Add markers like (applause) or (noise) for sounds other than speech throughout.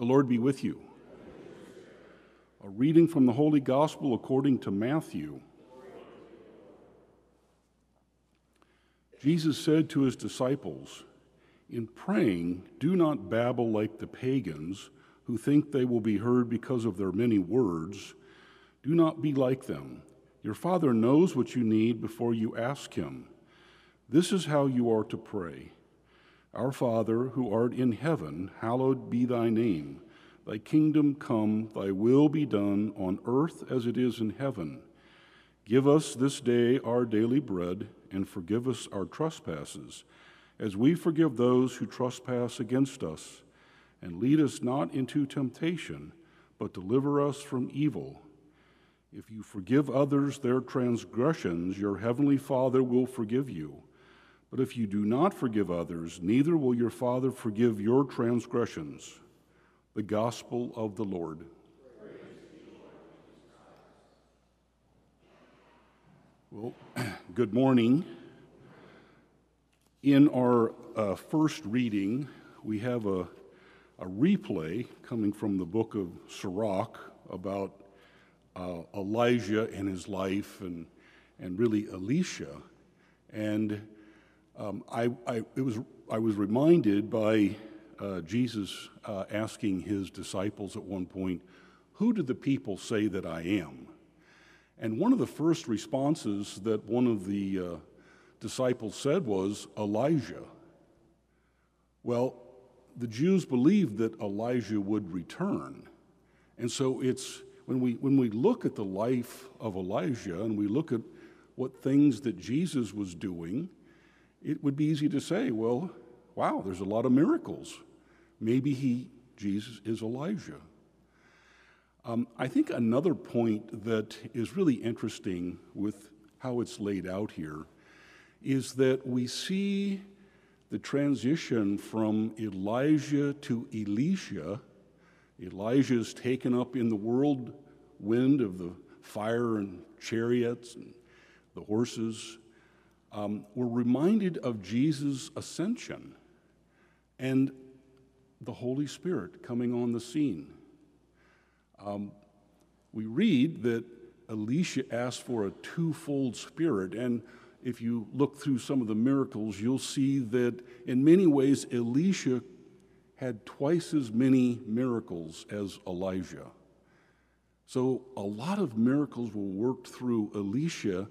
The Lord be with you. A reading from the Holy Gospel according to Matthew. Jesus said to his disciples, In praying, do not babble like the pagans who think they will be heard because of their many words. Do not be like them. Your Father knows what you need before you ask Him. This is how you are to pray Our Father, who art in heaven, hallowed be thy name. Thy kingdom come, thy will be done on earth as it is in heaven. Give us this day our daily bread, and forgive us our trespasses, as we forgive those who trespass against us. And lead us not into temptation, but deliver us from evil. If you forgive others their transgressions, your heavenly Father will forgive you. But if you do not forgive others, neither will your Father forgive your transgressions. The Gospel of the Lord. Well, (clears throat) good morning. In our uh, first reading, we have a, a replay coming from the book of Sirach about uh, Elijah and his life, and, and really Elisha. And um, I, I, it was, I was reminded by uh, Jesus uh, asking his disciples at one point, Who do the people say that I am? And one of the first responses that one of the uh, disciples said was, Elijah. Well, the Jews believed that Elijah would return. And so it's when we, when we look at the life of Elijah and we look at what things that Jesus was doing, it would be easy to say, well, wow, there's a lot of miracles. Maybe he, Jesus, is Elijah. Um, I think another point that is really interesting with how it's laid out here is that we see the transition from Elijah to Elisha Elijah is taken up in the whirlwind of the fire and chariots and the horses. Um, we're reminded of Jesus' ascension and the Holy Spirit coming on the scene. Um, we read that Elisha asked for a twofold spirit, and if you look through some of the miracles, you'll see that in many ways Elisha had twice as many miracles as Elijah. So a lot of miracles were worked through Elisha,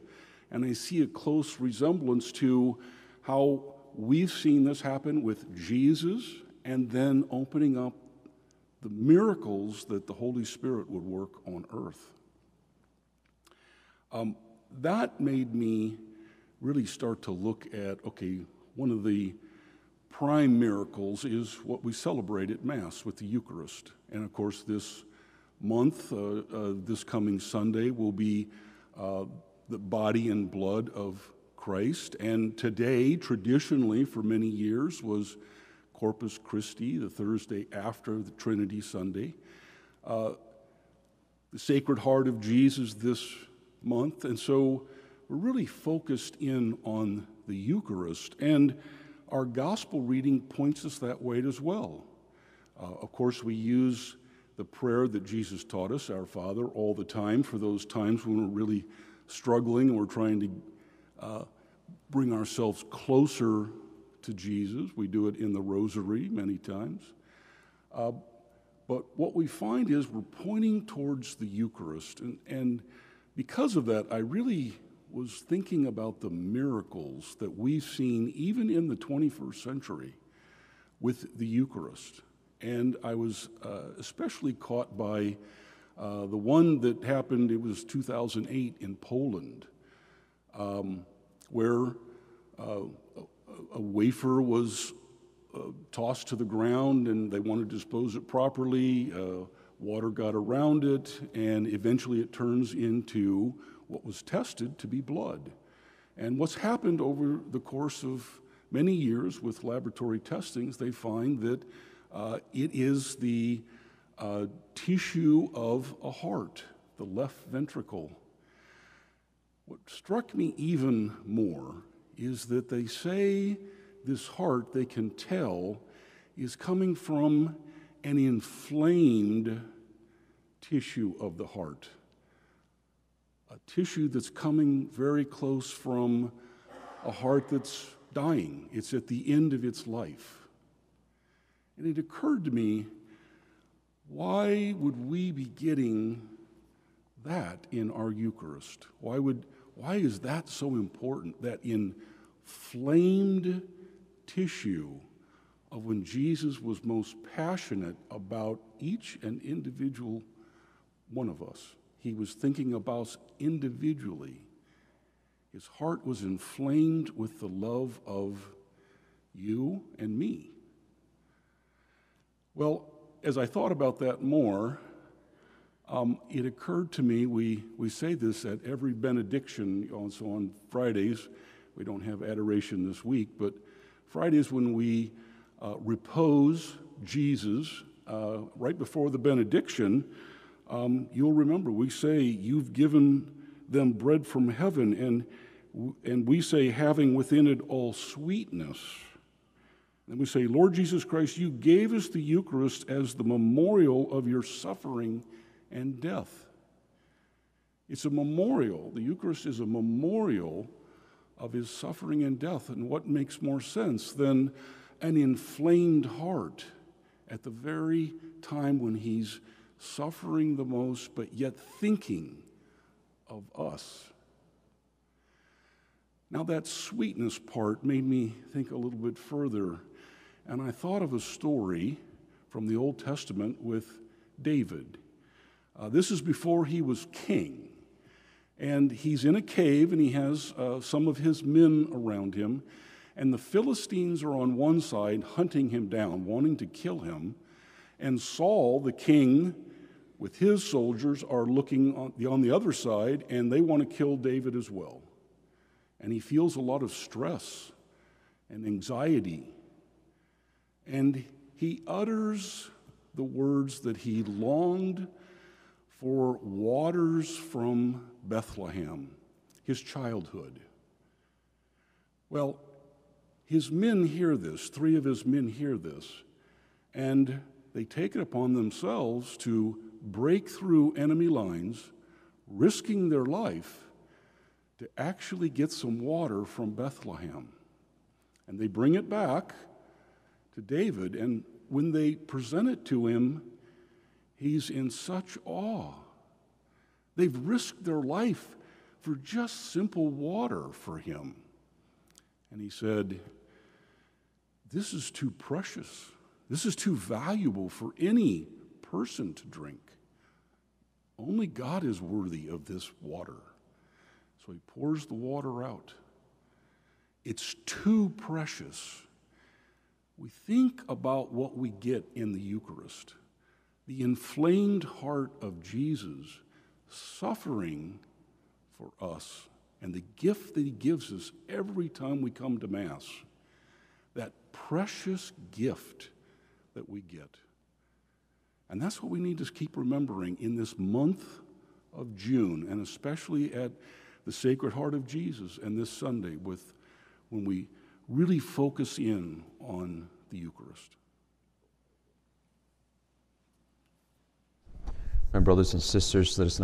and I see a close resemblance to how we've seen this happen with Jesus and then opening up the miracles that the Holy Spirit would work on earth. Um, that made me really start to look at okay, one of the prime miracles is what we celebrate at Mass with the Eucharist. And of course, this month, uh, uh, this coming Sunday, will be uh, the body and blood of Christ. And today, traditionally, for many years, was Corpus Christi, the Thursday after the Trinity Sunday. Uh, the Sacred Heart of Jesus this month. And so we're really focused in on the Eucharist. And our gospel reading points us that way as well. Uh, of course, we use the prayer that Jesus taught us, Our Father, all the time for those times when we're really struggling and we're trying to uh, bring ourselves closer to Jesus. We do it in the rosary many times. Uh, but what we find is we're pointing towards the Eucharist. And, and because of that, I really was thinking about the miracles that we've seen even in the 21st century with the Eucharist. And I was uh, especially caught by uh, the one that happened, it was 2008 in Poland, um, where uh, a, wafer was uh, tossed to the ground and they wanted to dispose it properly. Uh, water got around it, and eventually it turns into what was tested to be blood. And what's happened over the course of many years with laboratory testings, they find that uh, it is the uh, tissue of a heart, the left ventricle. What struck me even more is that they say this heart, they can tell, is coming from an inflamed tissue of the heart, a tissue that's coming very close from a heart that's dying, it's at the end of its life. And it occurred to me why would we be getting that in our Eucharist? Why, would, why is that so important? That inflamed tissue of when Jesus was most passionate about each and individual one of us. He was thinking about us individually. His heart was inflamed with the love of you and me. Well, as I thought about that more, um, it occurred to me we, we say this at every benediction, also on Fridays. We don't have adoration this week, but Fridays when we uh, repose Jesus uh, right before the benediction, um, you'll remember we say, You've given them bread from heaven, and, and we say, having within it all sweetness. And we say, Lord Jesus Christ, you gave us the Eucharist as the memorial of your suffering and death. It's a memorial. The Eucharist is a memorial of his suffering and death. And what makes more sense than an inflamed heart at the very time when he's suffering the most, but yet thinking of us? Now, that sweetness part made me think a little bit further and I thought of a story from the Old Testament with David. Uh, this is before he was king. And he's in a cave and he has uh, some of his men around him. And the Philistines are on one side hunting him down, wanting to kill him. And Saul, the king, with his soldiers, are looking on the, on the other side and they want to kill David as well. And he feels a lot of stress and anxiety and he utters the words that he longed for waters from Bethlehem, his childhood. Well, his men hear this, three of his men hear this, and they take it upon themselves to break through enemy lines, risking their life to actually get some water from Bethlehem. And they bring it back to David, and when they present it to him, he's in such awe. They've risked their life for just simple water for him. And he said, This is too precious. This is too valuable for any person to drink. Only God is worthy of this water. So he pours the water out. It's too precious we think about what we get in the Eucharist the inflamed heart of Jesus suffering for us and the gift that he gives us every time we come to Mass. That precious gift that we get. And that's what we need to keep remembering in this month of June, and especially at the Sacred Heart of Jesus and this Sunday with when we really focus in on the Eucharist. My brothers and sisters, let us now